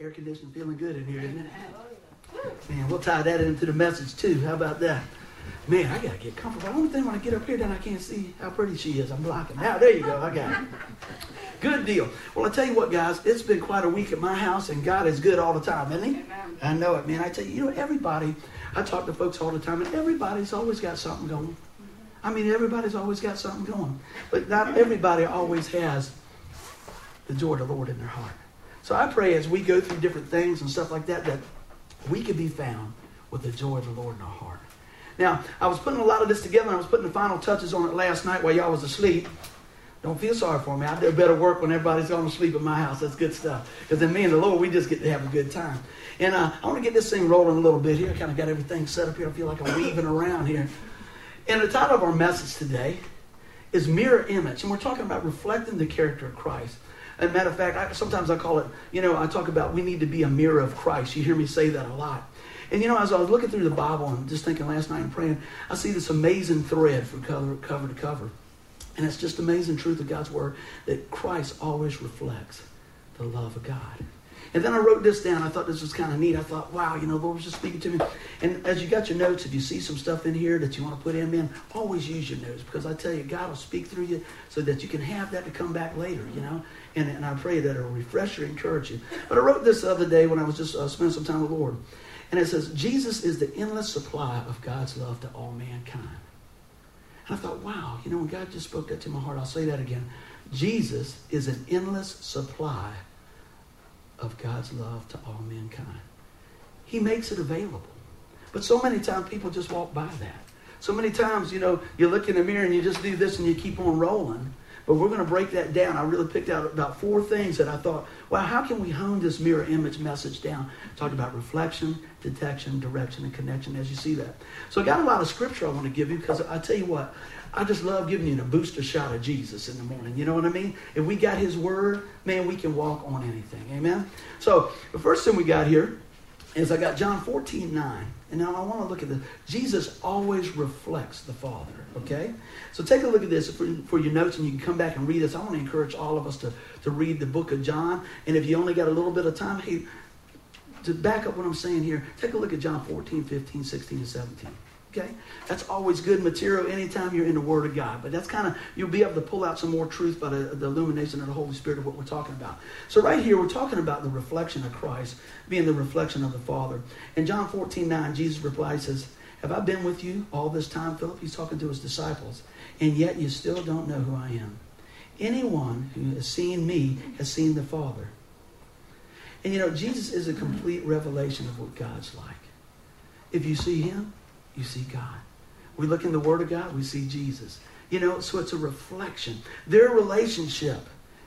Air conditioning feeling good in here, isn't it? Man, we'll tie that into the message too. How about that? Man, I gotta get comfortable. The only thing when I get up here, then I can't see how pretty she is. I'm blocking. Now, there you go. I got it. Good deal. Well, I tell you what, guys, it's been quite a week at my house, and God is good all the time, isn't He? I know it, man. I tell you, you know, everybody. I talk to folks all the time, and everybody's always got something going. Mm-hmm. I mean, everybody's always got something going, but not everybody always has the joy of the Lord in their heart. So I pray as we go through different things and stuff like that, that we could be found with the joy of the Lord in our heart. Now, I was putting a lot of this together, I was putting the final touches on it last night while y'all was asleep. Don't feel sorry for me. I do better work when everybody's going to sleep in my house. That's good stuff. Because then me and the Lord, we just get to have a good time. And uh, I want to get this thing rolling a little bit here. I kind of got everything set up here. I feel like I'm weaving around here. And the title of our message today is Mirror Image. And we're talking about reflecting the character of Christ. As a matter of fact, I, sometimes I call it, you know, I talk about we need to be a mirror of Christ. You hear me say that a lot. And you know, as I was looking through the Bible and just thinking last night and praying, I see this amazing thread from cover, cover to cover. And it's just amazing truth of God's Word that Christ always reflects the love of God. And then I wrote this down. I thought this was kind of neat. I thought, wow, you know, the Lord was just speaking to me. And as you got your notes, if you see some stuff in here that you want to put in, man, always use your notes because I tell you, God will speak through you so that you can have that to come back later, you know. And, and I pray that it'll refresh you, encourage you. But I wrote this the other day when I was just uh, spending some time with the Lord. And it says, Jesus is the endless supply of God's love to all mankind. And I thought, wow, you know, when God just spoke that to my heart, I'll say that again. Jesus is an endless supply of God's love to all mankind. He makes it available. But so many times people just walk by that. So many times, you know, you look in the mirror and you just do this and you keep on rolling. But we're going to break that down. I really picked out about four things that I thought, well, how can we hone this mirror image message down? Talked about reflection, detection, direction, and connection as you see that. So I got a lot of scripture I want to give you because I tell you what, I just love giving you a booster shot of Jesus in the morning. You know what I mean? If we got his word, man, we can walk on anything. Amen? So the first thing we got here is I got John 14, 9. And now I want to look at this. Jesus always reflects the Father, okay? So take a look at this for, for, your notes and you can come back and read this. I want to encourage all of us to, to read the book of John. And if you only got a little bit of time, hey, to back up what I'm saying here, take a look at John 14, 15, 16, and 17. Okay? That's always good material anytime you're in the Word of God. But that's kind of, you'll be able to pull out some more truth by the, the, illumination of the Holy Spirit of what we're talking about. So, right here, we're talking about the reflection of Christ being the reflection of the Father. In John 14, 9, Jesus replies, says, Have I been with you all this time, Philip? He's talking to his disciples. And yet you still don't know who I am. Anyone who has seen me has seen the Father. And you know, Jesus is a complete revelation of what God's like. If you see him, you see God. We look in the Word of God, we see Jesus. You know, so it's a reflection. Their relationship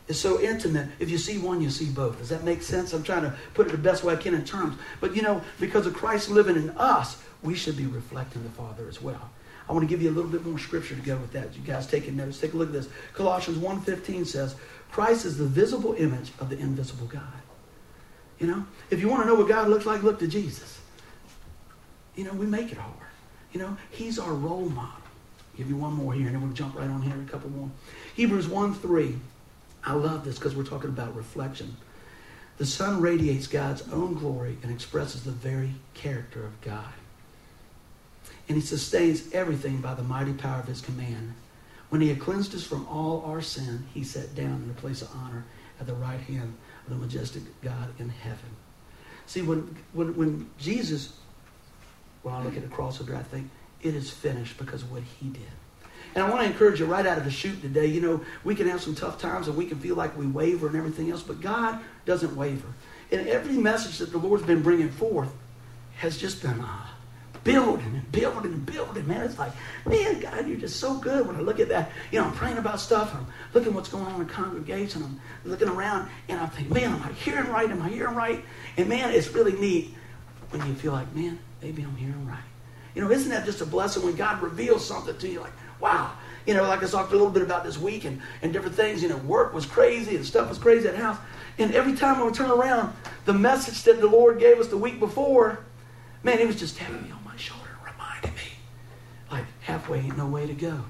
is so intimate. If you see one, you see both. Does that make sense? I'm trying to put it the best way I can in terms. But you know, because of Christ living in us, we should be reflecting the Father as well. I want to give you a little bit more scripture to go with that. You guys taking notes. Take a look at this. Colossians 1.15 says, Christ is the visible image of the invisible God. You know, if you want to know what God looks like, look to Jesus. You know, we make it hard. You know, he's our role model. I'll give you one more here, and then we'll jump right on here, a couple more. Hebrews 1 3. I love this because we're talking about reflection. The Son radiates God's own glory and expresses the very character of God. And he sustains everything by the mighty power of his command. When he had cleansed us from all our sin, he sat down in a place of honor at the right hand of the majestic God in heaven. See, when, when, when Jesus when I look at the cross of I think it is finished because of what he did. And I want to encourage you right out of the chute today. You know, we can have some tough times and we can feel like we waver and everything else, but God doesn't waver. And every message that the Lord's been bringing forth has just been uh, building and building and building. Man, it's like, man, God, you're just so good. When I look at that, you know, I'm praying about stuff. I'm looking what's going on in the congregation. I'm looking around and I'm thinking, man, am I hearing right? Am I hearing right? And man, it's really neat when you feel like, man, maybe I'm hearing right. You know, isn't that just a blessing when God reveals something to you like, wow. You know, like I talked a little bit about this week and, and different things. You know, work was crazy and stuff was crazy at house. And every time I would turn around, the message that the Lord gave us the week before, man, He was just tapping me on my shoulder reminding me, like, halfway ain't no way to go.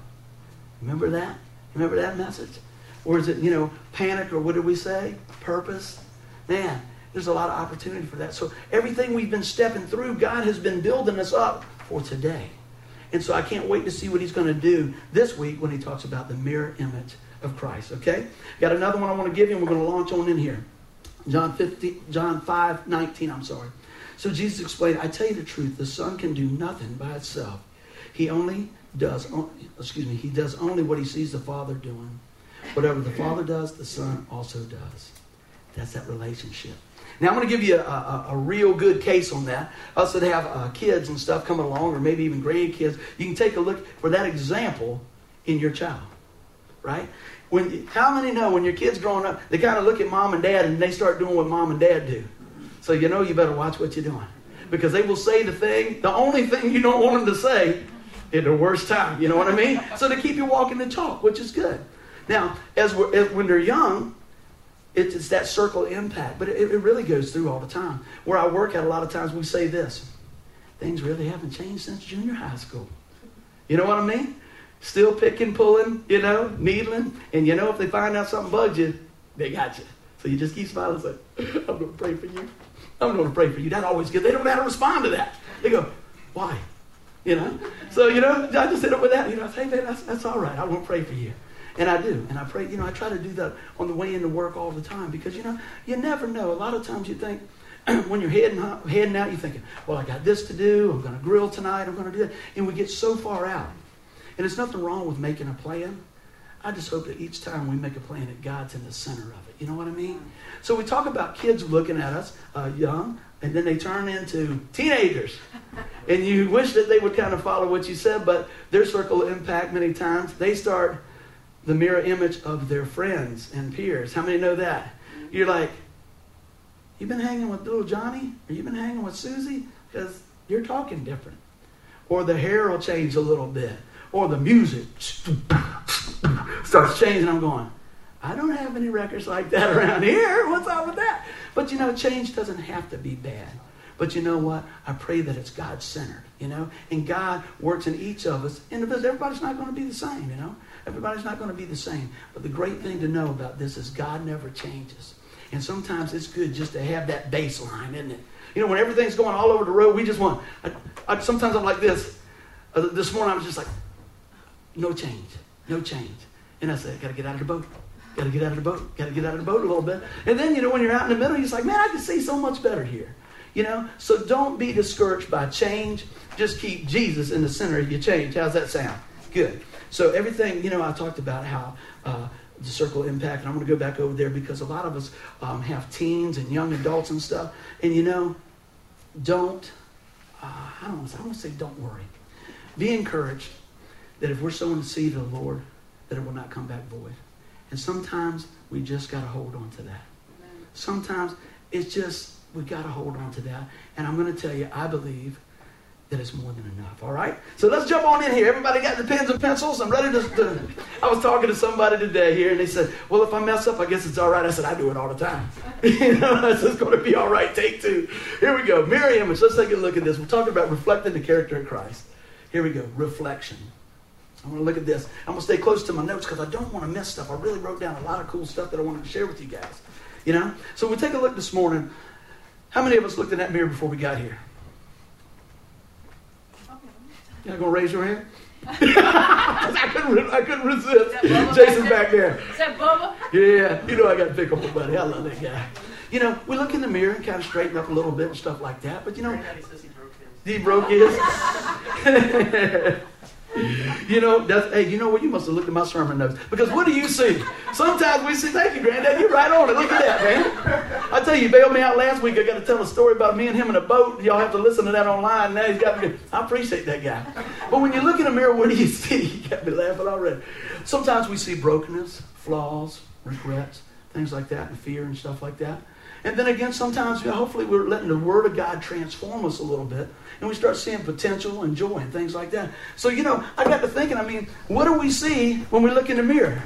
Remember that? Remember that message? Or is it, you know, panic or what did we say? Purpose? Man, there's a lot of opportunity for that. So everything we've been stepping through, God has been building us up for today. And so I can't wait to see what he's going to do this week when he talks about the mirror image of Christ. Okay? Got another one I want to give you, and we're going to launch on in here. John 50, John 5, 19, I'm sorry. So Jesus explained, I tell you the truth, the Son can do nothing by itself. He only does, excuse me, he does only what he sees the Father doing. Whatever the Father does, the Son also does. That's that relationship. Now, I'm going to give you a, a, a, real good case on that. Us that have uh, kids and stuff coming along, or maybe even grandkids, you can take a look for that example in your child, right? When, how many know when your kid's growing up, they kind of look at mom and dad and they start doing what mom and dad do? So you know you better watch what you're doing. Because they will say the thing, the only thing you don't want them to say at the worst time. You know what I mean? So they keep you walking the talk, which is good. Now, as, as when they're young, it's, that circle impact, but it, it really goes through all the time. Where I work at, a lot of times we say this things really haven't changed since junior high school. You know what I mean? Still picking, pulling, you know, needling. And you know, if they find out something bugs you, they got you. So you just keep smiling and say, I'm going to pray for you. I'm going to pray for you. That's always good. They don't know how to respond to that. They go, why? You know? So, you know, I just hit up with that. You know, I say, hey, man, that's, that's all right. I won't pray for you. And I do. And I pray, you know, I try to do that on the way into work all the time because, you know, you never know. A lot of times you think, when you're heading, heading out, you're thinking, well, I got this to do. I'm going to grill tonight. I'm going to do that. And we get so far out. And there's nothing wrong with making a plan. I just hope that each time we make a plan that God's in the center of it. You know what I mean? So we talk about kids looking at us uh, young, and then they turn into teenagers. And you wish that they would kind of follow what you said, but their circle of impact many times, they start the mirror image of their friends and peers. How many know that? You're like, you've been hanging with little Johnny, or you've been hanging with Susie, because you're talking different. Or the hair will change a little bit, or the music starts changing. I'm going, I don't have any records like that around here. What's up with that? But you know, change doesn't have to be bad. But you know what? I pray that it's God centered, you know? And God works in each of us. And everybody's not going to be the same, you know? Everybody's not going to be the same. But the great thing to know about this is God never changes. And sometimes it's good just to have that baseline, isn't it? You know, when everything's going all over the road, we just want. I, I, sometimes I'm like this. Uh, this morning I was just like, no change, no change. And I said, I got to get out of the boat. Got to get out of the boat. Got to get out of the boat a little bit. And then, you know, when you're out in the middle, you're like, man, I can see so much better here. You know, so don't be discouraged by change. Just keep Jesus in the center of your change. How's that sound? Good. So everything, you know, I talked about how uh, the circle impact, and I'm going to go back over there because a lot of us um, have teens and young adults and stuff. And you know, don't, uh, I don't want to say, I want to say don't worry. Be encouraged that if we're sowing the seed of the Lord, that it will not come back void. And sometimes we just got to hold on to that. Sometimes it's just, we got to hold on to that. And I'm going to tell you, I believe that it's more than enough. All right? So let's jump on in here. Everybody got the pens and pencils? I'm ready to, to, I was talking to somebody today here, and they said, Well, if I mess up, I guess it's all right. I said, I do it all the time. you know, it's going to be all right. Take two. Here we go. Mirror image. Let's take a look at this. We're talking about reflecting the character of Christ. Here we go. Reflection. I'm going to look at this. I'm going to stay close to my notes because I don't want to miss stuff. I really wrote down a lot of cool stuff that I wanted to share with you guys. You know? So we'll take a look this morning. How many of us looked in that mirror before we got here? Y'all gonna raise your hand? I couldn't, I couldn't resist. Jason's back there. Is that Bubba? Yeah, you know I got to pick up my buddy. I love that guy. You know, we look in the mirror and kind of straighten up a little bit and stuff like that. But you know, he broke his. you know, that's hey, you know what? You must have looked at my sermon notes. Because what do you see? Sometimes we see, thank you, Granddad, you're right on it. Look at that, man. I tell you, bailed me out last week. I got to tell a story about me and him in a boat. Y'all have to listen to that online. Now he's got me. I appreciate that guy. But when you look in the mirror, what do you see? You got me laughing already. Sometimes we see brokenness, flaws, regrets, things like that, and fear and stuff like that. And then again, sometimes, hopefully, we're letting the Word of God transform us a little bit. And we start seeing potential and joy and things like that. So, you know, I got to thinking, I mean, what do we see when we look in the mirror?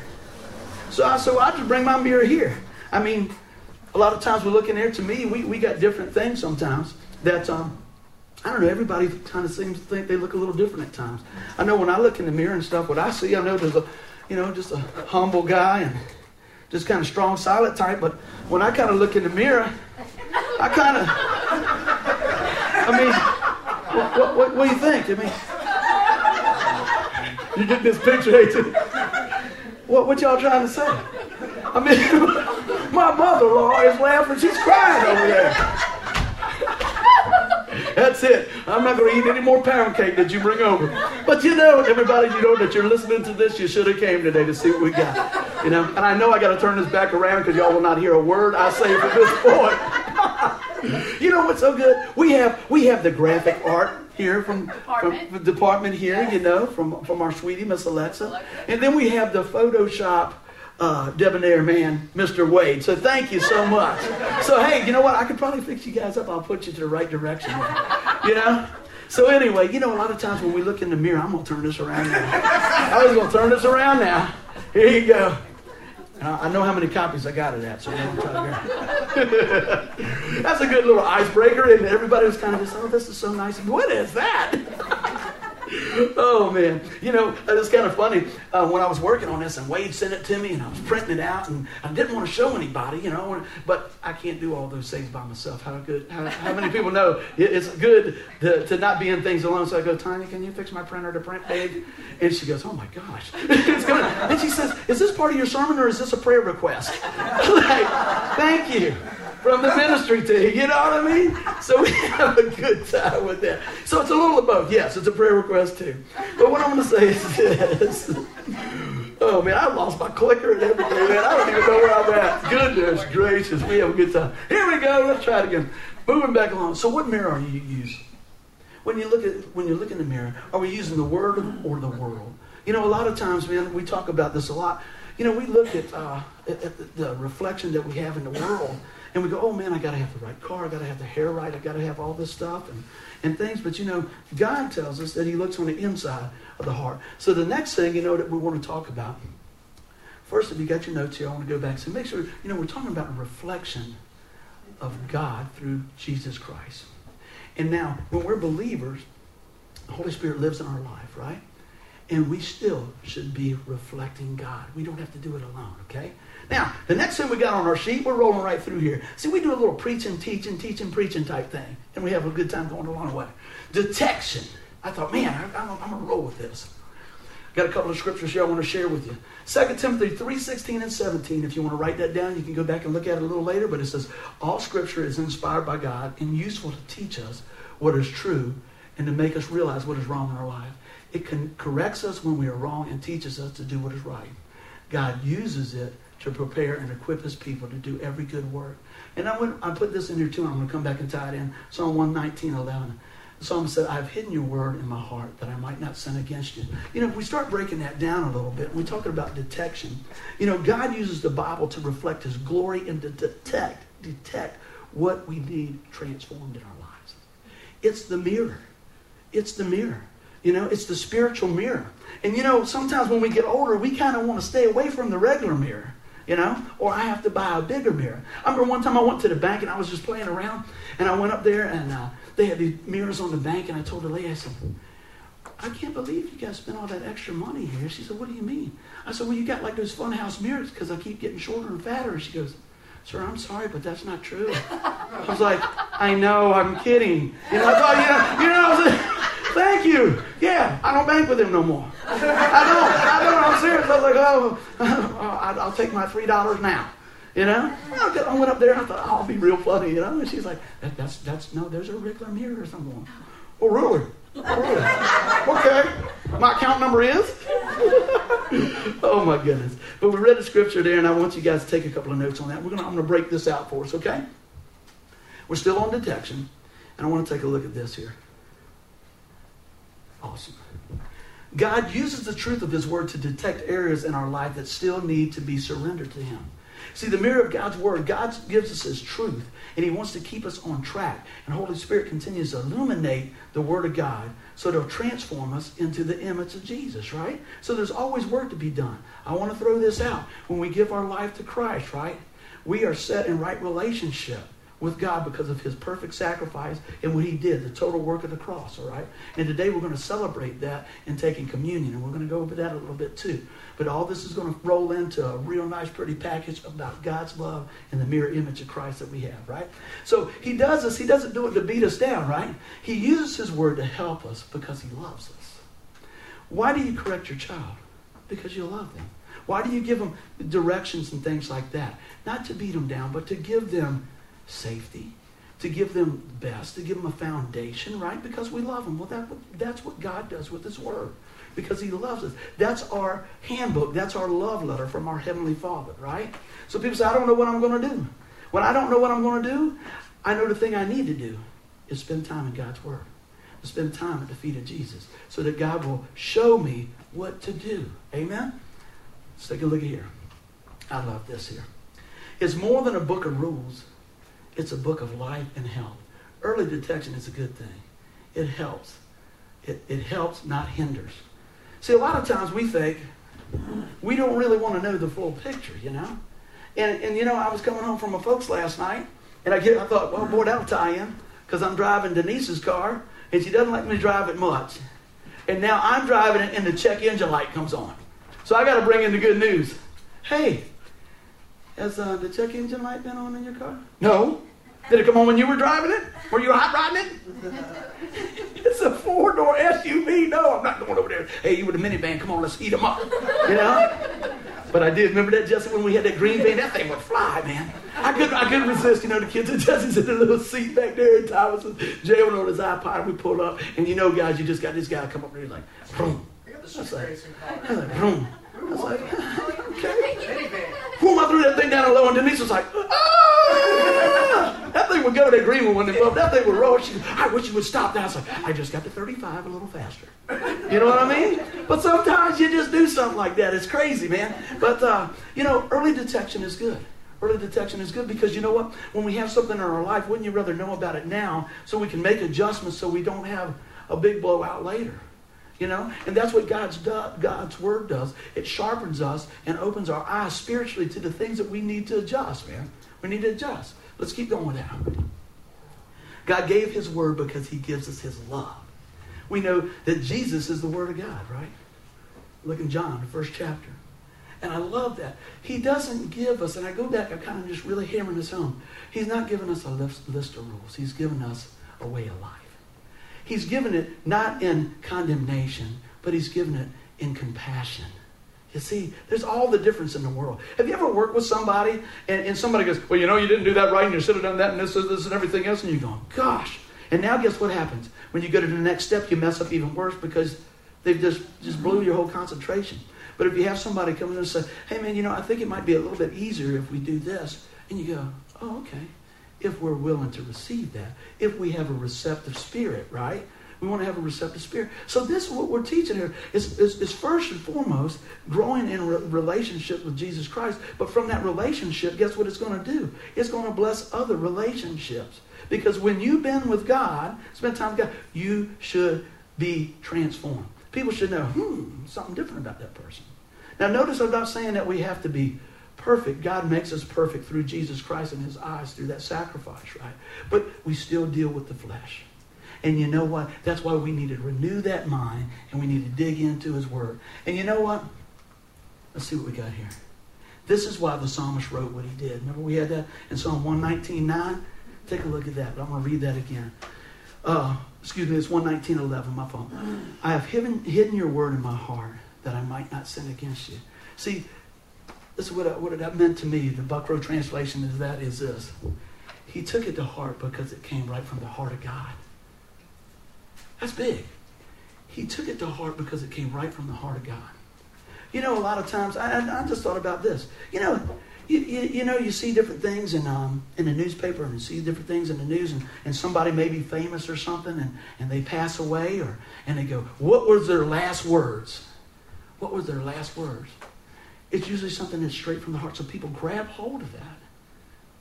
So I, so I just bring my mirror here. I mean, a lot of times we look in there, to me, we, we got different things sometimes that, um, I don't know, everybody kind of seems to think they look a little different at times. I know when I look in the mirror and stuff, what I see, I know there's a, you know, just a humble guy and just kind of strong, silent type. But when I kind of look in the mirror, I kind of, I mean, what, what, what, do you think? I mean, you get this picture, ain't you? What, what y'all trying to say? I mean, my mother-in-law is laughing. She's crying over there. That's it. I'm not going to eat any more pound cake that you bring over. But you know, everybody, you know that you're listening to this, you should have came today to see what we got. You know, and I know I got to turn this back around because y'all will not hear a word I say from this point. you know what's so good? We have we have the graphic art here from, department. from the department here, you know, from from our sweetie Miss Alexa, and then we have the Photoshop uh, debonair man, Mr. Wade. So thank you so much. So hey, you know what? I could probably fix you guys up. I'll put you to the right direction. You know. So anyway, you know, a lot of times when we look in the mirror, I'm gonna turn this around now. I was gonna turn this around now. Here you go. I know how many copies I got of that, so That's a good little icebreaker, and everybody was kind of just, oh, this is so nice. What is that? oh man, you know it's kind of funny uh, when I was working on this and Wade sent it to me and I was printing it out and I didn't want to show anybody, you know, but I can't do all those things by myself. How good? How, how many people know it's good to, to, not be in things alone? So I go, Tiny, can you fix my printer to print big? And she goes, Oh my gosh, it's gonna. And she says, Is this part of your sermon or is this a prayer request? like, thank you from the ministry team. You know what I mean? So we have a good time with that. So it's a little of both. Yes, it's a prayer request too. But what I'm going to say is this. Oh man, I lost my clicker and everything, man. I don't even know where I'm at. Goodness gracious, we have a good time. Here we go. Let's try it again. Moving back along. So, what mirror are you using? When you look at when you look in the mirror, are we using the Word or the world? You know, a lot of times, man, we talk about this a lot. You know, we look at, uh, at, at the reflection that we have in the world, and we go, oh man, I got to have the right car, I got to have the hair right, I got to have all this stuff and, and things. But you know, God tells us that He looks on the inside of the heart. So the next thing, you know, that we want to talk about, first, if you got your notes here, I want to go back. So make sure, you know, we're talking about reflection of God through Jesus Christ. And now, when we're believers, the Holy Spirit lives in our life, right? And we still should be reflecting God. We don't have to do it alone, okay? Now, the next thing we got on our sheet, we're rolling right through here. See, we do a little preaching, teaching, teaching, preaching type thing, and we have a good time going along the way. Detection. I thought, man, I, am going to roll with this. Got a couple of scriptures here I want to share with you. 2 Timothy 3, 16 and 17. If you want to write that down, you can go back and look at it a little later, but it says, All scripture is inspired by God and useful to teach us what is true and to make us realize what is wrong in our life. It corrects us when we are wrong and teaches us to do what is right. God uses it to prepare and equip his people to do every good work. And I, went, I put this in here too, and I'm going to come back and tie it in. Psalm 119, 11. The psalmist said, I've hidden your word in my heart that I might not sin against you. You know, if we start breaking that down a little bit, we're talking about detection. You know, God uses the Bible to reflect his glory and to detect, detect what we need transformed in our lives. It's the mirror. It's the mirror. You know, it's the spiritual mirror. And you know, sometimes when we get older, we kind of want to stay away from the regular mirror you know, or I have to buy a bigger mirror. I remember one time I went to the bank and I was just playing around, and I went up there and uh, they had these mirrors on the bank, and I told the lady, I said, I can't believe you guys spent all that extra money here. She said, What do you mean? I said, Well, you got like those funhouse mirrors because I keep getting shorter and fatter. And she goes, Sir, I'm sorry, but that's not true. I was like, I know, I'm kidding. You know, I thought, you know, you know, I was like, Thank you. Yeah, I don't bank with him no more. I don't. I don't. I'm serious. I was like, oh, oh I'll take my three dollars now. You know, I went up there. And I thought, oh, I'll be real funny. You know, and she's like, that, that's that's no. There's a regular mirror or something. Oh, really? Oh, really? Okay. My account number is. oh my goodness! But we read the scripture there, and I want you guys to take a couple of notes on that. We're gonna. I'm gonna break this out for us. Okay. We're still on detection, and I want to take a look at this here. Awesome. God uses the truth of His Word to detect areas in our life that still need to be surrendered to Him. See, the mirror of God's Word, God gives us His truth, and He wants to keep us on track. And Holy Spirit continues to illuminate the Word of God so it'll transform us into the image of Jesus, right? So there's always work to be done. I want to throw this out. When we give our life to Christ, right, we are set in right relationship with God because of his perfect sacrifice and what he did, the total work of the cross, all right? And today we're going to celebrate that in taking communion, and we're going to go over that a little bit too. But all this is going to roll into a real nice, pretty package about God's love and the mirror image of Christ that we have, right? So he does this, he doesn't do it to beat us down, right? He uses his word to help us because he loves us. Why do you correct your child? Because you love them. Why do you give them directions and things like that? Not to beat them down, but to give them safety, to give them best, to give them a foundation, right? Because we love them. Well, that, that's what God does with His Word. Because He loves us. That's our handbook. That's our love letter from our Heavenly Father, right? So people say, I don't know what I'm going to do. When I don't know what I'm going to do, I know the thing I need to do is spend time in God's Word. To spend time at the feet of Jesus so that God will show me what to do. Amen? Let's take a look here. I love this here. It's more than a book of rules. It's a book of life and health. Early detection is a good thing. It helps. It, it helps, not hinders. See, a lot of times we think we don't really want to know the full picture, you know? And, and you know, I was coming home from my folks last night, and I, get, I thought, well, boy, that'll tie in, because I'm driving Denise's car, and she doesn't let me drive it much. And now I'm driving it, and the check engine light comes on. So I got to bring in the good news. Hey, has uh, the check engine light been on in your car? No. Did it come on when you were driving it? Were you hot riding it? it's a four door SUV. No, I'm not going over there. Hey, you with a minivan? Come on, let's eat them up. You know? But I did. Remember that, Jesse, when we had that green van? That thing would fly, man. I couldn't, I couldn't resist. You know, the kids and Jesse's in the little seat back there, and Thomas was jamming on his iPod. We pulled up, and you know, guys, you just got this guy come up there, he's like, boom. I was like, I was like, boom. I was like, okay. Boom, I threw that thing down low, and Denise was like, ah! That thing would go to that green one when they both, that thing would roll. She, I wish you would stop that. I was like, I just got to 35 a little faster. You know what I mean? But sometimes you just do something like that. It's crazy, man. But, uh, you know, early detection is good. Early detection is good because you know what? When we have something in our life, wouldn't you rather know about it now so we can make adjustments so we don't have a big blowout later? You know, and that's what God's do, God's word does. It sharpens us and opens our eyes spiritually to the things that we need to adjust, man. We need to adjust. Let's keep going that. God gave his word because he gives us his love. We know that Jesus is the word of God, right? Look in John, the first chapter. And I love that. He doesn't give us, and I go back, I'm kind of just really hammering this home. He's not giving us a list, list of rules. He's given us a way of life. He's given it not in condemnation, but he's given it in compassion. You see, there's all the difference in the world. Have you ever worked with somebody and, and somebody goes, Well, you know, you didn't do that right, and you should have done that, and this, and this, and everything else, and you go, Gosh. And now guess what happens? When you go to the next step, you mess up even worse because they've just, just blew your whole concentration. But if you have somebody come in and say, Hey, man, you know, I think it might be a little bit easier if we do this, and you go, Oh, okay if we're willing to receive that, if we have a receptive spirit, right? We want to have a receptive spirit. So this, is what we're teaching here, is, is, is first and foremost growing in a relationship with Jesus Christ. But from that relationship, guess what it's going to do? It's going to bless other relationships. Because when you've been with God, spend time with God, you should be transformed. People should know, hmm, something different about that person. Now, notice I'm not saying that we have to be perfect. God makes us perfect through Jesus Christ and his eyes through that sacrifice, right? But we still deal with the flesh. And you know what? That's why we need to renew that mind and we need to dig into his word. And you know what? Let's see what we got here. This is why the psalmist wrote what he did. Remember we had that in Psalm 119.9? Take a look at that. But I'm going to read that again. Uh, excuse me, it's 119.11, my fault. I have hidden, hidden your word in my heart that I might not sin against you. See, this is what, I, what that meant to me. The Buckrow translation is that is this. He took it to heart because it came right from the heart of God. That's big. He took it to heart because it came right from the heart of God. You know, a lot of times, I, I just thought about this. You know, you, you, you, know, you see different things in, um, in the newspaper and you see different things in the news, and, and somebody may be famous or something, and, and they pass away, or and they go, What was their last words? What was their last words? It's usually something that's straight from the heart. So people grab hold of that.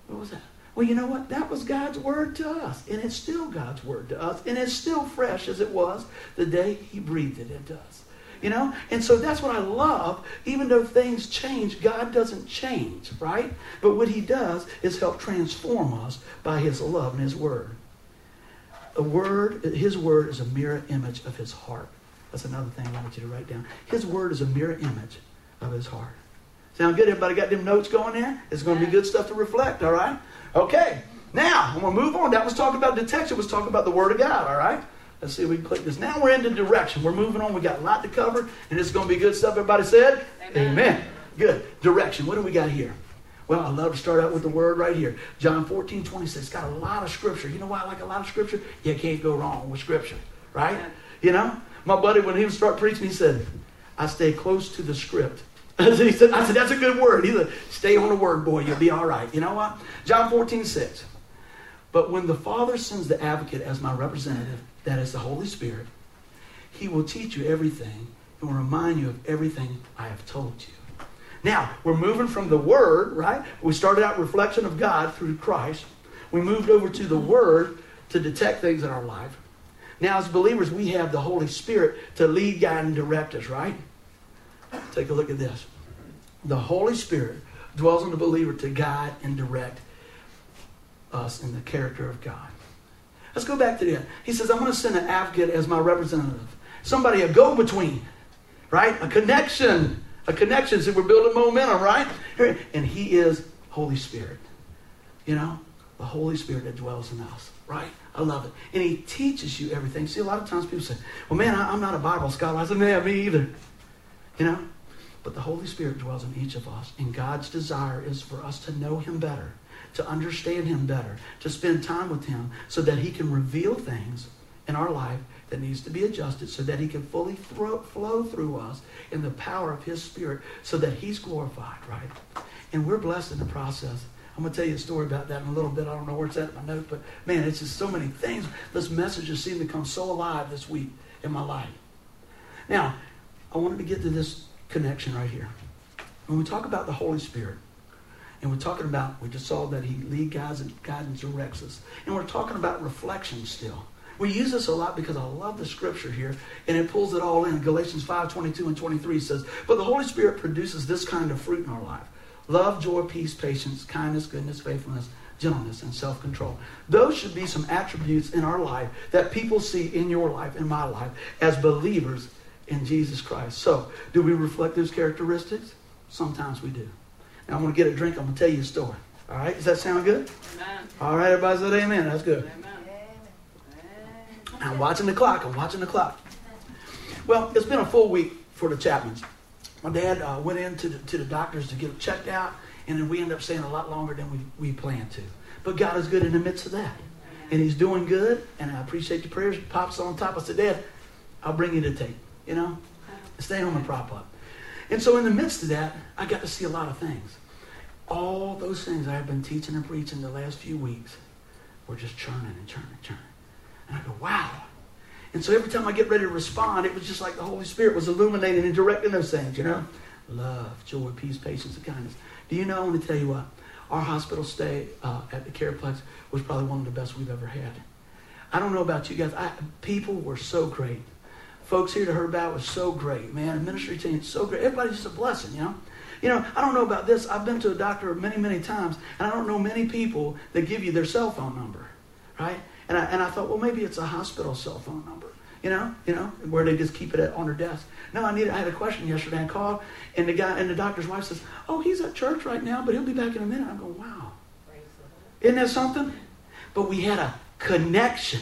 What was that? Well, you know what? That was God's word to us. And it's still God's word to us. And it's still fresh as it was the day He breathed it into us. You know? And so that's what I love. Even though things change, God doesn't change, right? But what he does is help transform us by his love and his word. A word, his word is a mirror image of his heart. That's another thing I want you to write down. His word is a mirror image of his heart. Sound good? Everybody got them notes going there? It's going to be good stuff to reflect, all right? Okay. Now, I'm going to move on. That was talking about detection, was talking about the Word of God, all right? Let's see if we can click this. Now we're into direction. We're moving on. We got a lot to cover, and it's going to be good stuff. Everybody said? Amen. Amen. Good. Direction. What do we got here? Well, I love to start out with the word right here. John 14, 26. Got a lot of scripture. You know why I like a lot of scripture? You can't go wrong with scripture, right? You know? My buddy, when he would start preaching, he said, I stay close to the script. he said, I said, that's a good word. He said, stay on the word, boy. You'll be all right. You know what? John 14, 6. But when the Father sends the advocate as my representative, that is the Holy Spirit, he will teach you everything and will remind you of everything I have told you. Now, we're moving from the Word, right? We started out reflection of God through Christ. We moved over to the Word to detect things in our life. Now, as believers, we have the Holy Spirit to lead, guide, and direct us, right? Take a look at this. The Holy Spirit dwells in the believer to guide and direct us in the character of God. Let's go back to that. He says, I'm going to send an advocate as my representative. Somebody, a go between, right? A connection. A connection. So we're building momentum, right? And He is Holy Spirit. You know, the Holy Spirit that dwells in us, right? I love it. And He teaches you everything. See, a lot of times people say, well, man, I'm not a Bible scholar. I said, man, me either. You know? But the Holy Spirit dwells in each of us. And God's desire is for us to know Him better, to understand Him better, to spend time with Him so that He can reveal things in our life that needs to be adjusted so that He can fully throw, flow through us in the power of His Spirit so that He's glorified, right? And we're blessed in the process. I'm going to tell you a story about that in a little bit. I don't know where it's at in my notes, but man, it's just so many things. This message has seemed to come so alive this week in my life. Now, I wanted to get to this connection right here. When we talk about the Holy Spirit, and we're talking about, we just saw that he lead guides and guidance directs us. And we're talking about reflection still. We use this a lot because I love the scripture here, and it pulls it all in. Galatians 5, 22 and 23 says, But the Holy Spirit produces this kind of fruit in our life. Love, joy, peace, patience, kindness, goodness, faithfulness, gentleness, and self control. Those should be some attributes in our life that people see in your life, in my life, as believers in Jesus Christ. So, do we reflect those characteristics? Sometimes we do. Now, I'm going to get a drink. I'm going to tell you a story. All right? Does that sound good? Amen. All right, everybody said amen. That's good. Amen. I'm watching the clock. I'm watching the clock. Well, it's been a full week for the Chapmans. My dad uh, went in to the, to the doctors to get him checked out, and then we ended up staying a lot longer than we, we planned to. But God is good in the midst of that. And he's doing good, and I appreciate your prayers. Pops on top. I said, Dad, I'll bring you the tape you know, stay home and prop up. And so in the midst of that, I got to see a lot of things. All those things I have been teaching and preaching the last few weeks were just churning and churning and churning. And I go, wow. And so every time I get ready to respond, it was just like the Holy Spirit was illuminating and directing those things, you know? Love, joy, peace, patience, and kindness. Do you know, I want to tell you what? Our hospital stay uh, at the Careplex was probably one of the best we've ever had. I don't know about you guys. I, people were so great folks here to heard about was so great, man. The ministry team so great. Everybody's just a blessing, you know. You know, I don't know about this. I've been to a doctor many, many times, and I don't know many people that give you their cell phone number, right? And I, and I thought, well, maybe it's a hospital cell phone number, you know, you know, where they just keep it at, on their desk. No, I needed. I had a question yesterday. I called, and the guy and the doctor's wife says, "Oh, he's at church right now, but he'll be back in a minute." I'm going, "Wow, isn't that something?" But we had a connection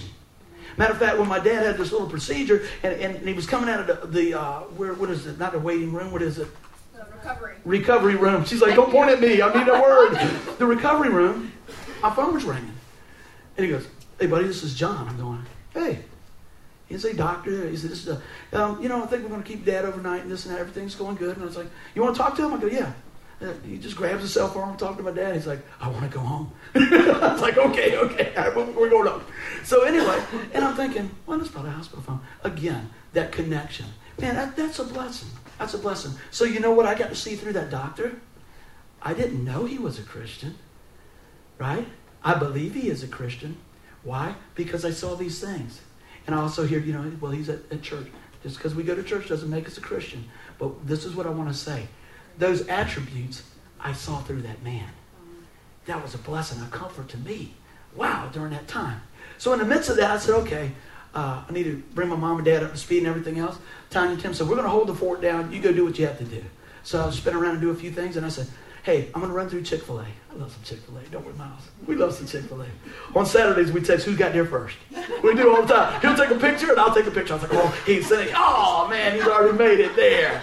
Matter of fact, when my dad had this little procedure, and, and he was coming out of the, the uh, where, what is it? Not the waiting room. What is it? The recovery. Recovery room. She's like, don't point at me. I need a word. the recovery room. My phone was ringing, and he goes, "Hey, buddy, this is John." I'm going, "Hey." he's a doctor, he said, this is a, um, you know, I think we're going to keep dad overnight and this and that. Everything's going good. And I was like, you want to talk to him? I go, yeah. He just grabs his cell phone and talks to my dad. He's like, I want to go home. I was like, okay, okay, right, we're going home. So anyway, and I'm thinking, well, that's probably a hospital phone. Again, that connection. Man, that, that's a blessing. That's a blessing. So you know what I got to see through that doctor? I didn't know he was a Christian, right? I believe he is a Christian. Why? Because I saw these things. And I also hear, you know, well, he's at, at church. Just because we go to church doesn't make us a Christian. But this is what I want to say. Those attributes I saw through that man. That was a blessing, a comfort to me. Wow, during that time. So in the midst of that, I said, okay, uh, I need to bring my mom and dad up to speed and everything else. Tanya and Tim said, we're going to hold the fort down. You go do what you have to do. So I spin around and do a few things, and I said, hey, I'm going to run through Chick fil A. I love some Chick fil A, don't worry, Miles? We love some Chick fil A. On Saturdays, we text who's got there first. We do all the time. He'll take a picture, and I'll take a picture. I was like, oh, he's saying, oh, man, he's already made it there.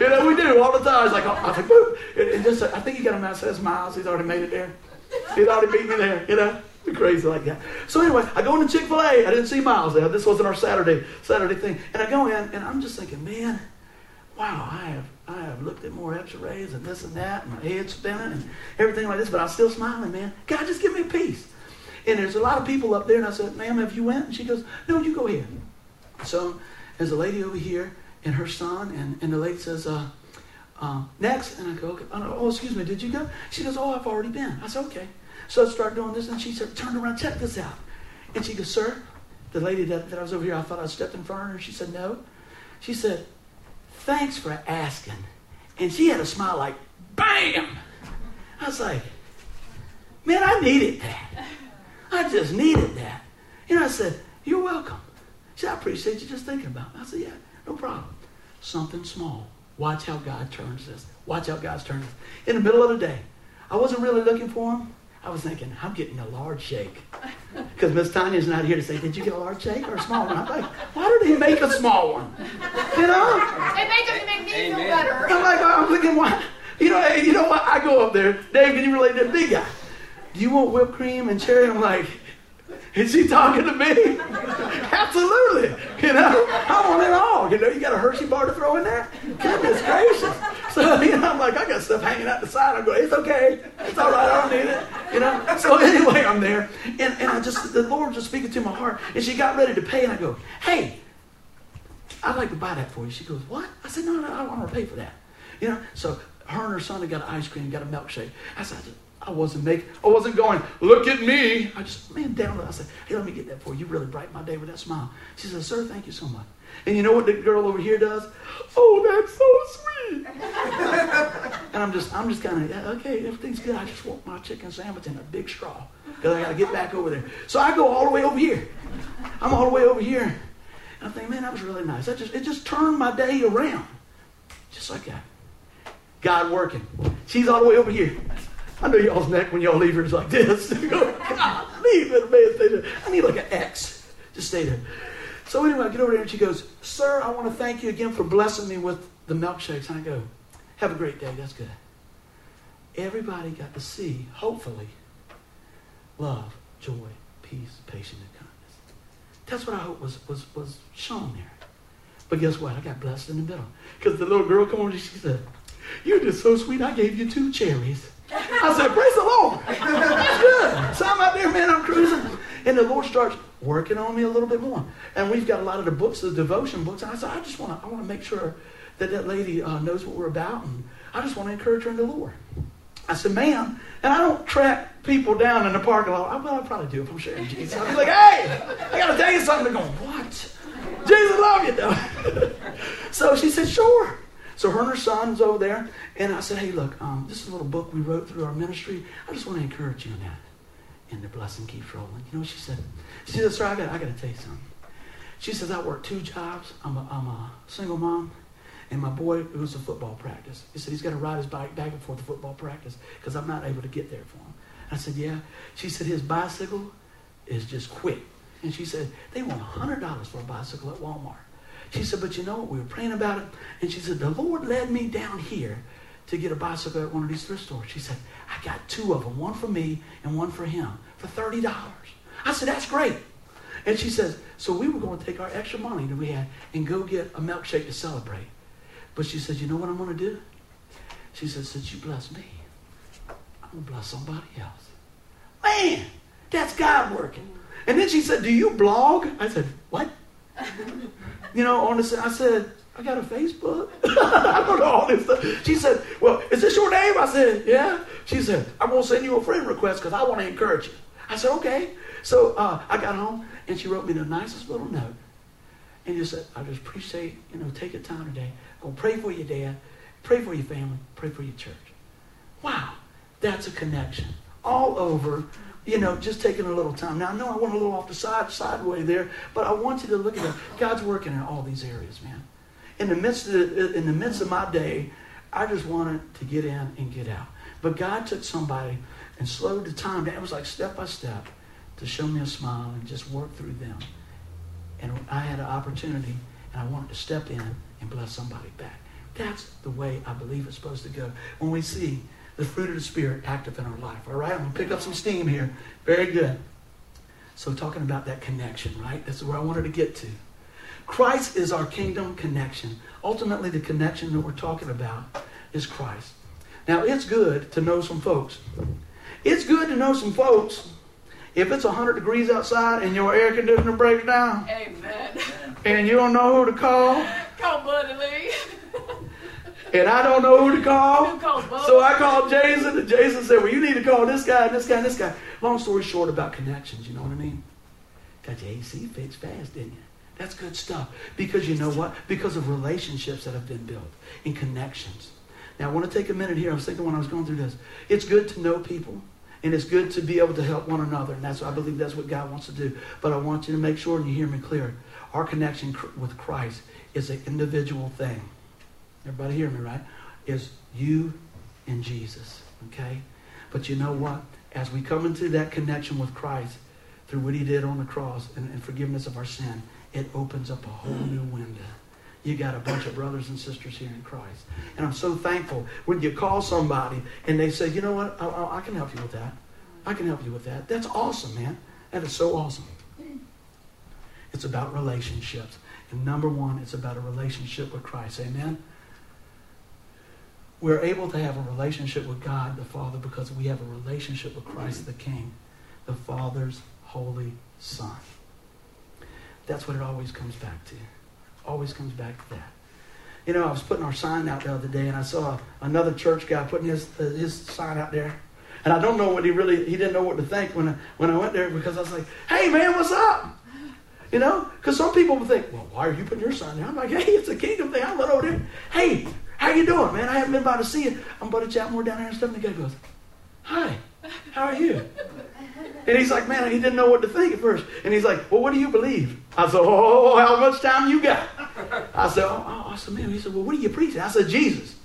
You know, we do all the time. It's like, oh, I was like, Woo. And just, I think he got a message says Miles. He's already made it there. He's already beat me there, you know? Crazy like that. So anyway, I go into Chick Fil A. I didn't see Miles there. This wasn't our Saturday Saturday thing. And I go in, and I'm just thinking, man, wow, I have I have looked at more X-rays and this and that, and my head's spinning and everything like this, but I'm still smiling, man. God, just give me peace. And there's a lot of people up there, and I said, ma'am, have you went? And she goes, no, you go ahead. So there's a lady over here and her son, and, and the lady says, uh, uh, next. And I go, okay. oh, excuse me, did you go? She goes, oh, I've already been. I said, okay. So I start doing this, and she said, turn around, check this out. And she goes, sir, the lady that, that I was over here, I thought I stepped in front of her. She said, no. She said, thanks for asking. And she had a smile like, bam! I was like, man, I needed that. I just needed that. And I said, you're welcome. She said, I appreciate you just thinking about me. I said, yeah, no problem. Something small. Watch how God turns this. Watch how God's turning this. In the middle of the day, I wasn't really looking for him. I was thinking, I'm getting a large shake. Because Miss Tanya's not here to say, did you get a large shake or a small one? I'm like, why did they make a small one? You know? It makes it make me Amen. feel better. I'm like, I'm thinking, why? You know, hey, you know what? I go up there. Dave, can you relate to that big guy? Do you want whipped cream and cherry? I'm like, is she talking to me? Absolutely. You know, I want it all. You know, you got a Hershey bar to throw in there? Goodness gracious. So, you know, I'm like, I got stuff hanging out the side. I go, it's okay. It's all right. I don't need it. You know? So anyway, I'm there. And, and I just, the Lord just speaking to my heart. And she got ready to pay. And I go, hey, I'd like to buy that for you. She goes, what? I said, no, no, I don't want to pay for that. You know? So her and her son had got ice cream, got a milkshake. I said, wasn't making, I wasn't going, look at me. I just, man, down. I said, hey, let me get that for you. You really brighten my day with that smile. She said, sir, thank you so much. And you know what the girl over here does? Oh, that's so sweet. and I'm just, I'm just kind of, yeah, okay, everything's good. I just want my chicken sandwich in a big straw because I got to get back over there. So I go all the way over here. I'm all the way over here. And I think, man, that was really nice. That just, it just turned my day around. Just like that. God working. She's all the way over here. I know y'all's neck when y'all leave her is like this. God, leave it, man. Stay there. I need like an X. Just stay there. So anyway, I get over there and she goes, Sir, I want to thank you again for blessing me with the milkshakes. And I go, Have a great day. That's good. Everybody got to see, hopefully, love, joy, peace, patience, and kindness. That's what I hope was, was, was shown there. But guess what? I got blessed in the middle. Because the little girl come over and she said, You're just so sweet. I gave you two cherries. I said, Praise the Lord. That's good. So I'm out there, man, I'm cruising. And the Lord starts working on me a little bit more. And we've got a lot of the books, the devotion books. And I said, I just want to, I want to make sure that that lady uh, knows what we're about. And I just want to encourage her in the Lord. I said, ma'am, and I don't track people down in the parking lot. Well, I probably do if I'm sharing Jesus. I'll be like, hey, I got to tell you something. They're going, what? Jesus love you, though. so she said, sure. So her and her son's over there, and I said, hey, look, um, this is a little book we wrote through our ministry. I just want to encourage you in that. And the blessing keeps rolling. You know what she said? She said, sir, I got, I got to tell you something. She says, I work two jobs. I'm a, I'm a single mom. And my boy who's a football practice. He said he's got to ride his bike back and forth to football practice because I'm not able to get there for him. I said, yeah. She said his bicycle is just quick. And she said, they want $100 for a bicycle at Walmart. She said, but you know what? We were praying about it. And she said, the Lord led me down here to get a bicycle at one of these thrift stores. She said, I got two of them, one for me and one for him, for $30. I said, that's great. And she says, so we were going to take our extra money that we had and go get a milkshake to celebrate. But she said, you know what I'm going to do? She said, since you bless me, I'm going to bless somebody else. Man, that's God working. And then she said, do you blog? I said, what? you know, on the, I said, I got a Facebook. I don't know all this stuff. She said, Well, is this your name? I said, Yeah. She said, I'm going to send you a friend request because I want to encourage you. I said, Okay. So uh, I got home and she wrote me the nicest little note. and just said, I just appreciate, you know, take your time today. Go pray for your dad, pray for your family, pray for your church. Wow, that's a connection. All over, you know, just taking a little time. Now, I know I went a little off the side, sideway there, but I want you to look at it. God's working in all these areas, man. In the midst of, the, in the midst of my day, I just wanted to get in and get out. But God took somebody and slowed the time down. It was like step by step to show me a smile and just work through them. And I had an opportunity, and I wanted to step in and bless somebody back. That's the way I believe it's supposed to go. When we see the fruit of the Spirit active in our life. All right, I'm going to pick up some steam here. Very good. So, talking about that connection, right? That's where I wanted to get to. Christ is our kingdom connection. Ultimately, the connection that we're talking about is Christ. Now, it's good to know some folks. It's good to know some folks. If it's 100 degrees outside and your air conditioner breaks down, Amen. and you don't know who to call, call Buddy Lee. And I don't know who to call. So I called Jason, and Jason said, Well, you need to call this guy, and this guy, and this guy. Long story short about connections, you know what I mean? Got your AC fixed fast, didn't you? That's good stuff. Because you know what? Because of relationships that have been built in connections. Now, I want to take a minute here. I was thinking when I was going through this. It's good to know people, and it's good to be able to help one another, and that's I believe that's what God wants to do. But I want you to make sure and you hear me clear. Our connection with Christ is an individual thing. Everybody hear me, right? Is you and Jesus, okay? But you know what? As we come into that connection with Christ through what he did on the cross and, and forgiveness of our sin, it opens up a whole new window. You got a bunch of brothers and sisters here in Christ. And I'm so thankful when you call somebody and they say, you know what, I, I, I can help you with that. I can help you with that. That's awesome, man. That is so awesome. It's about relationships. And number one, it's about a relationship with Christ. Amen? We're able to have a relationship with God the Father because we have a relationship with Christ the King, the Father's holy Son. That's what it always comes back to. Always comes back to that. You know, I was putting our sign out the other day, and I saw another church guy putting his uh, his sign out there, and I don't know what he really he didn't know what to think when I, when I went there because I was like, "Hey man, what's up?" You know, because some people would think, "Well, why are you putting your sign there?" I'm like, "Hey, it's a kingdom thing. I'm not over there. Hey, how you doing, man? I haven't been by to see you. I'm Buddy Chapmore down here and stuff." And the guy goes, "Hi, how are you?" And he's like, "Man, he didn't know what to think at first." And he's like, "Well, what do you believe?" I said, "Oh, how much time you got?" I said, "Oh, oh I said, man." He said, "Well, what are you preaching?" I said, "Jesus,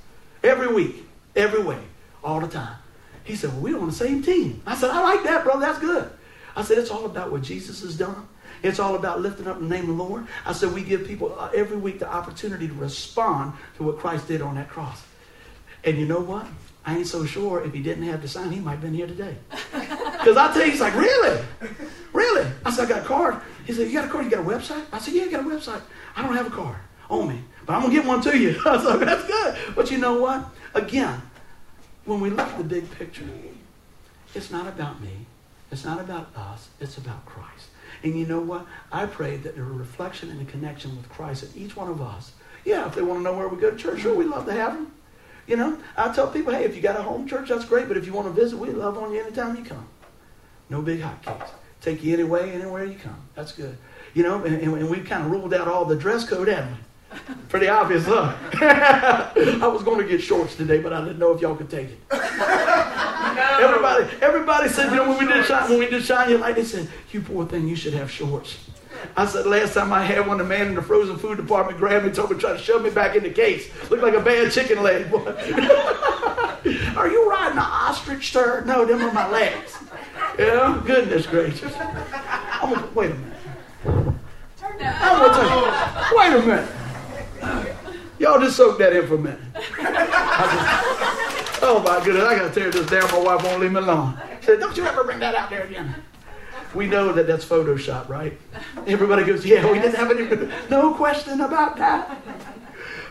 every week, every way, all the time." He said, "Well, we're on the same team." I said, "I like that, brother. That's good." I said, "It's all about what Jesus has done." It's all about lifting up the name of the Lord. I said we give people uh, every week the opportunity to respond to what Christ did on that cross. And you know what? I ain't so sure if he didn't have the sign, he might have been here today. Because I tell you, he's like, really? Really? I said, I got a card. He said, you got a card? You got a website? I said, yeah, I got a website. I don't have a card on me, but I'm going to get one to you. I said, that's good. But you know what? Again, when we look at the big picture, it's not about me. It's not about us. It's about Christ. And you know what? I pray that there's a reflection and a connection with Christ in each one of us. Yeah, if they want to know where we go to church, sure, we'd love to have them. You know, I tell people, hey, if you got a home church, that's great. But if you want to visit, we love on you anytime you come. No big hotcakes. Take you anyway, anywhere you come. That's good. You know, and, and we kind of ruled out all the dress code, haven't we? Pretty obvious, huh? I was going to get shorts today, but I didn't know if y'all could take it. Everybody, everybody said, you know, when we did shine, when we did shine your light, they said, "You poor thing, you should have shorts." I said, last time I had one, the man in the frozen food department grabbed me, told me, tried to shove me back in the case. Looked like a bad chicken leg. Boy. are you riding an ostrich, sir? No, them are my legs. Yeah, goodness gracious. I'm gonna, wait a minute. I'm gonna tell you, wait a minute. Y'all just soak that in for a minute. Oh my goodness, I gotta tear this down. My wife won't leave me alone. She said, don't you ever bring that out there again. We know that that's Photoshop, right? Everybody goes, yeah, we didn't have any, no question about that.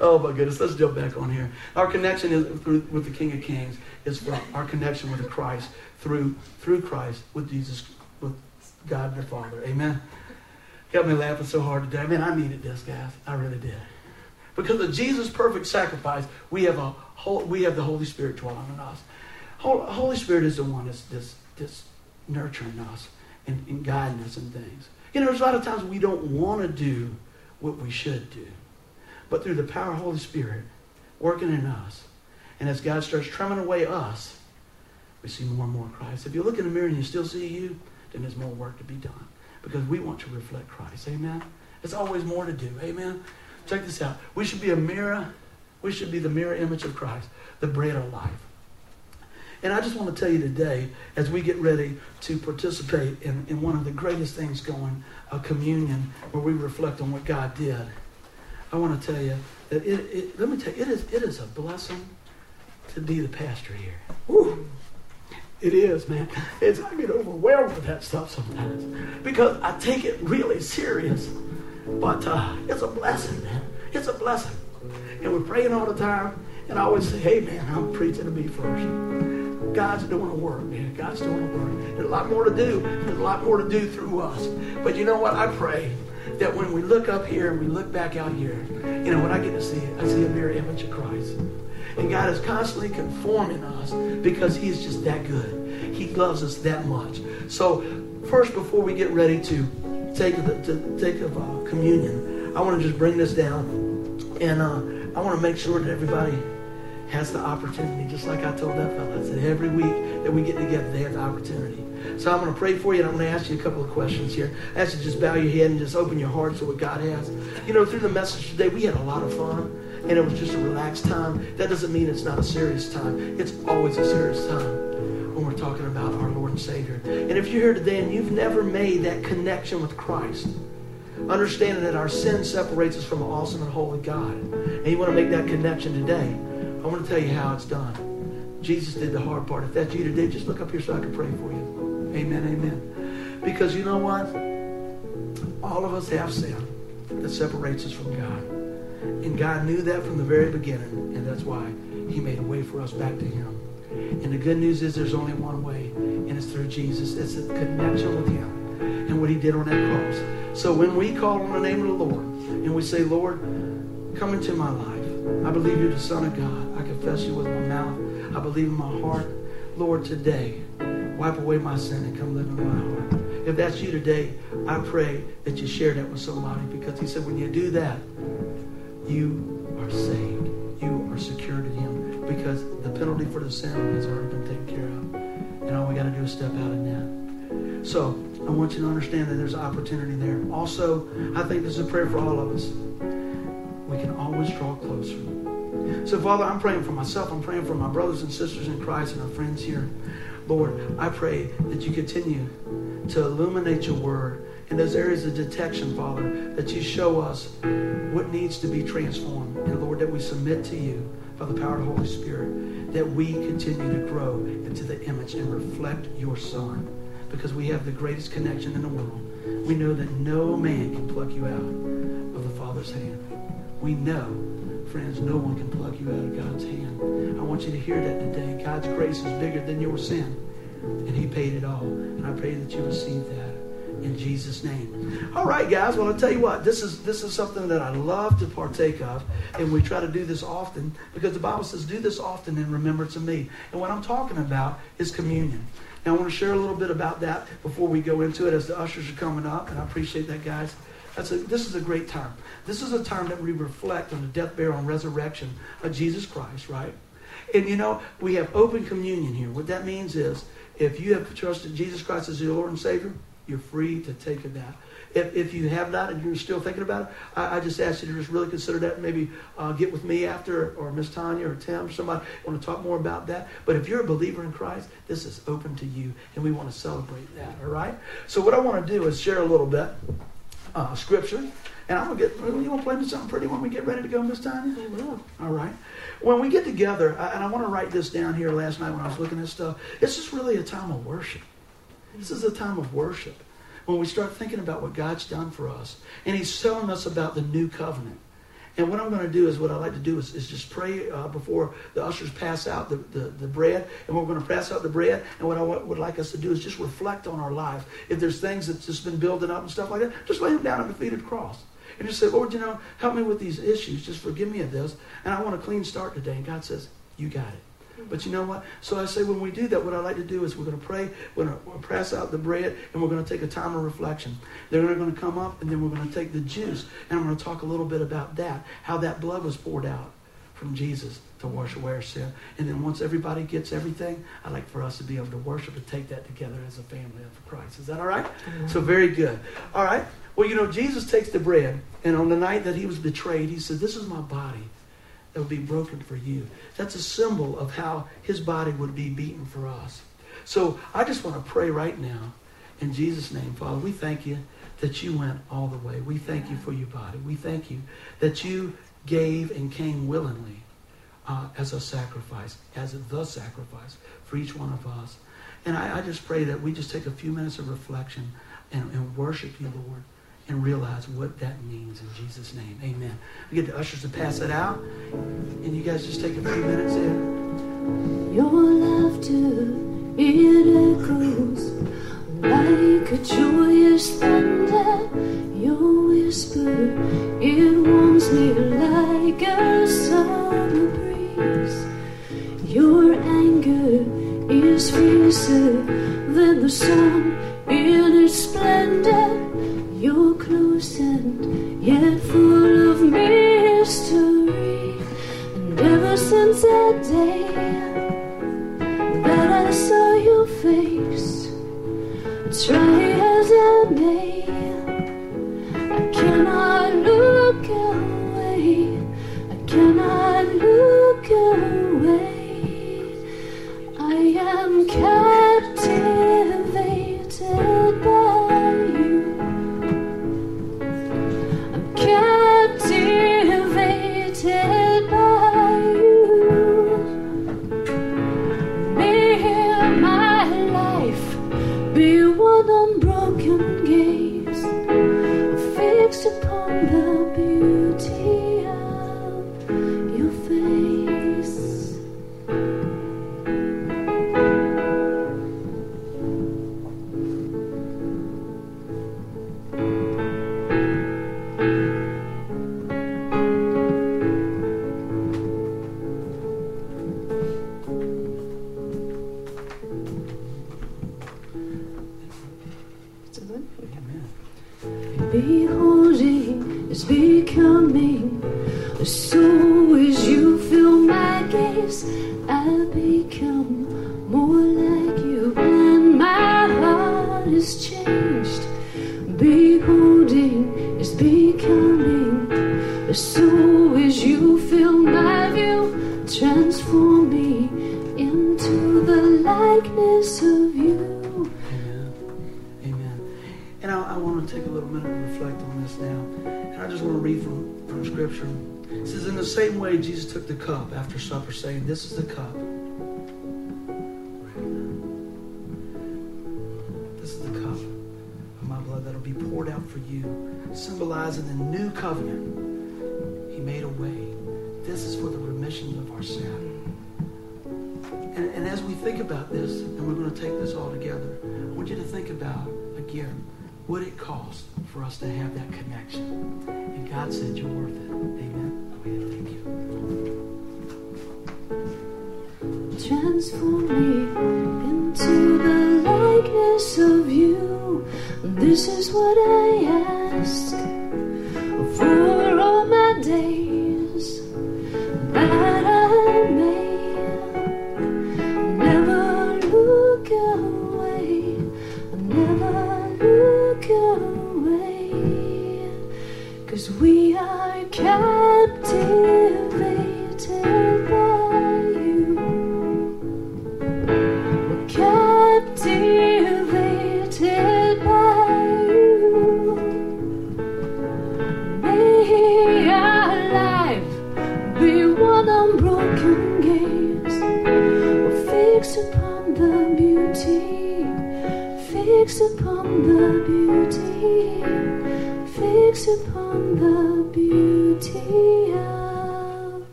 Oh my goodness, let's jump back on here. Our connection is through, with the King of Kings is from our connection with Christ through through Christ with Jesus, with God the Father. Amen. Got me laughing so hard today. I mean, I needed this, guys. I really did. Because of Jesus' perfect sacrifice, we have a we have the Holy Spirit dwelling in us. Holy Spirit is the one that's, that's, that's nurturing us and, and guiding us in things. You know, there's a lot of times we don't want to do what we should do. But through the power of Holy Spirit working in us, and as God starts trimming away us, we see more and more Christ. If you look in the mirror and you still see you, then there's more work to be done. Because we want to reflect Christ. Amen? There's always more to do. Amen? Check this out. We should be a mirror. We should be the mirror image of Christ, the bread of life. And I just want to tell you today, as we get ready to participate in, in one of the greatest things going, a communion, where we reflect on what God did. I want to tell you that it, it let me tell you, it is, it is a blessing to be the pastor here. Woo. It is, man. It's, I get overwhelmed with that stuff sometimes because I take it really serious. But uh, it's a blessing, man. It's a blessing. And we're praying all the time. And I always say, hey, man, I'm preaching to me first. God's doing a work, man. God's doing a work. There's a lot more to do. There's a lot more to do through us. But you know what? I pray that when we look up here and we look back out here, you know, what I get to see, it, I see a mirror image of Christ. And God is constantly conforming us because He is just that good. He loves us that much. So, first, before we get ready to take the, to take of uh, communion, I want to just bring this down, and uh, I want to make sure that everybody has the opportunity, just like I told that fellow. I said every week that we get together, they have the opportunity. So I'm going to pray for you, and I'm going to ask you a couple of questions here. I ask you to just bow your head and just open your heart to what God has. You know, through the message today, we had a lot of fun and it was just a relaxed time, that doesn't mean it's not a serious time. It's always a serious time when we're talking about our Lord and Savior. And if you're here today and you've never made that connection with Christ, understanding that our sin separates us from an awesome and holy God, and you want to make that connection today, I want to tell you how it's done. Jesus did the hard part. If that's you today, just look up here so I can pray for you. Amen, amen. Because you know what? All of us have sin that separates us from God. And God knew that from the very beginning, and that's why He made a way for us back to Him. And the good news is there's only one way, and it's through Jesus. It's a connection with Him and what He did on that cross. So when we call on the name of the Lord and we say, Lord, come into my life. I believe you're the Son of God. I confess you with my mouth. I believe in my heart. Lord, today, wipe away my sin and come live in my heart. If that's you today, I pray that you share that with somebody because he said when you do that, you are saved. You are secured in Him because the penalty for the sin has already been taken care of. And all we got to do is step out in that. So I want you to understand that there's an opportunity there. Also, I think this is a prayer for all of us. We can always draw closer. So, Father, I'm praying for myself. I'm praying for my brothers and sisters in Christ and our friends here. Lord, I pray that you continue to illuminate your word in those areas of detection, Father, that you show us what needs to be transformed. And Lord, that we submit to you by the power of the Holy Spirit, that we continue to grow into the image and reflect your Son. Because we have the greatest connection in the world. We know that no man can pluck you out of the Father's hand. We know, friends, no one can pluck you out of God's hand. I want you to hear that today. God's grace is bigger than your sin, and He paid it all. And I pray that you receive that in Jesus' name. All right, guys. Well, I'll tell you what. This is this is something that I love to partake of, and we try to do this often because the Bible says, "Do this often in remembrance of me." And what I'm talking about is communion. Now, I want to share a little bit about that before we go into it, as the ushers are coming up, and I appreciate that, guys. That's a, this is a great time. This is a time that we reflect on the death, burial, and resurrection of Jesus Christ, right? And you know, we have open communion here. What that means is, if you have trusted Jesus Christ as your Lord and Savior, you're free to take of that. If, if you have not and you're still thinking about it, I, I just ask you to just really consider that. and Maybe uh, get with me after, or Miss Tanya or Tim or somebody want to talk more about that. But if you're a believer in Christ, this is open to you, and we want to celebrate that. All right. So what I want to do is share a little bit uh, scripture, and I'm gonna get. You want to play me something pretty when we get ready to go, Miss Tanya? All right. When we get together, and I want to write this down here. Last night when I was looking at stuff, it's just really a time of worship. This is a time of worship when we start thinking about what God's done for us. And He's telling us about the new covenant. And what I'm going to do is what I like to do is, is just pray uh, before the ushers pass out the, the, the, bread. And we're going to pass out the bread. And what I would like us to do is just reflect on our life. If there's things that's just been building up and stuff like that, just lay them down at the feet of the cross. And just say, Lord, you know, help me with these issues. Just forgive me of this. And I want a clean start today. And God says, You got it. But you know what? So I say when we do that, what I like to do is we're going to pray, we're going to press out the bread, and we're going to take a time of reflection. They're going to come up, and then we're going to take the juice, and I'm going to talk a little bit about that, how that blood was poured out from Jesus to wash away our sin. And then once everybody gets everything, I like for us to be able to worship and take that together as a family of Christ. Is that all right? mm-hmm. So very good. All right. Well, you know, Jesus takes the bread, and on the night that he was betrayed, he said, This is my body that will be broken for you. That's a symbol of how his body would be beaten for us. So I just want to pray right now in Jesus' name, Father. We thank you that you went all the way. We thank you for your body. We thank you that you gave and came willingly uh, as a sacrifice, as the sacrifice for each one of us. And I, I, just pray that we just take a few minutes of reflection and, and worship you, Lord and realize what that means in Jesus' name. Amen. We get the ushers to pass it out. And you guys just take a few minutes there. Your laughter, it echoes like a joyous thunder. Your whisper, beholding is becoming. So as you fill my gaze, I'll be. Saying, This is the cup. This is the cup of my blood that'll be poured out for you, symbolizing the new covenant. He made a way. This is for the remission of our sin. And, and as we think about this, and we're going to take this all together, I want you to think about, again, what it cost for us to have that connection. And God said, You're worth it. Amen. Thank you transform me into the likeness of you. This is what I ask for all my days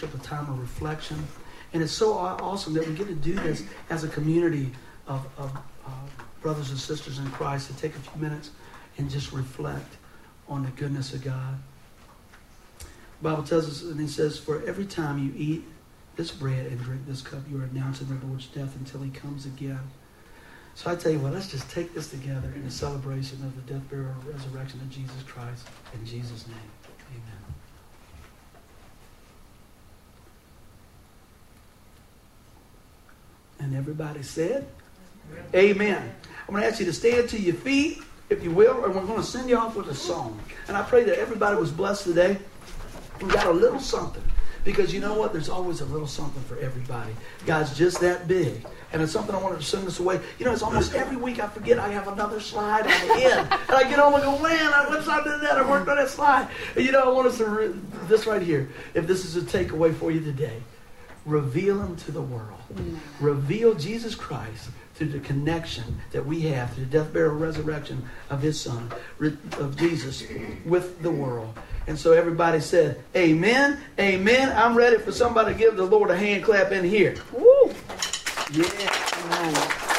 worship, a time of reflection, and it's so awesome that we get to do this as a community of, of uh, brothers and sisters in Christ to take a few minutes and just reflect on the goodness of God. The Bible tells us, and it says, For every time you eat this bread and drink this cup, you are announcing the Lord's death until he comes again. So I tell you what, let's just take this together in a celebration of the death, burial, and resurrection of Jesus Christ. In Jesus' name, amen. And everybody said, Amen. I'm going to ask you to stand to your feet, if you will, and we're going to send you off with a song. And I pray that everybody was blessed today. We got a little something. Because you know what? There's always a little something for everybody. God's just that big. And it's something I wanted to send this away. You know, it's almost every week I forget I have another slide on the end. And I get home and go, man, I, once I did that, I worked on that slide. And you know, I want us to, re- this right here, if this is a takeaway for you today, reveal him to the world. Reveal Jesus Christ through the connection that we have through the death, burial, resurrection of his son, of Jesus, with the world. And so everybody said, Amen, Amen. I'm ready for somebody to give the Lord a hand clap in here. Woo! Yeah. Amen.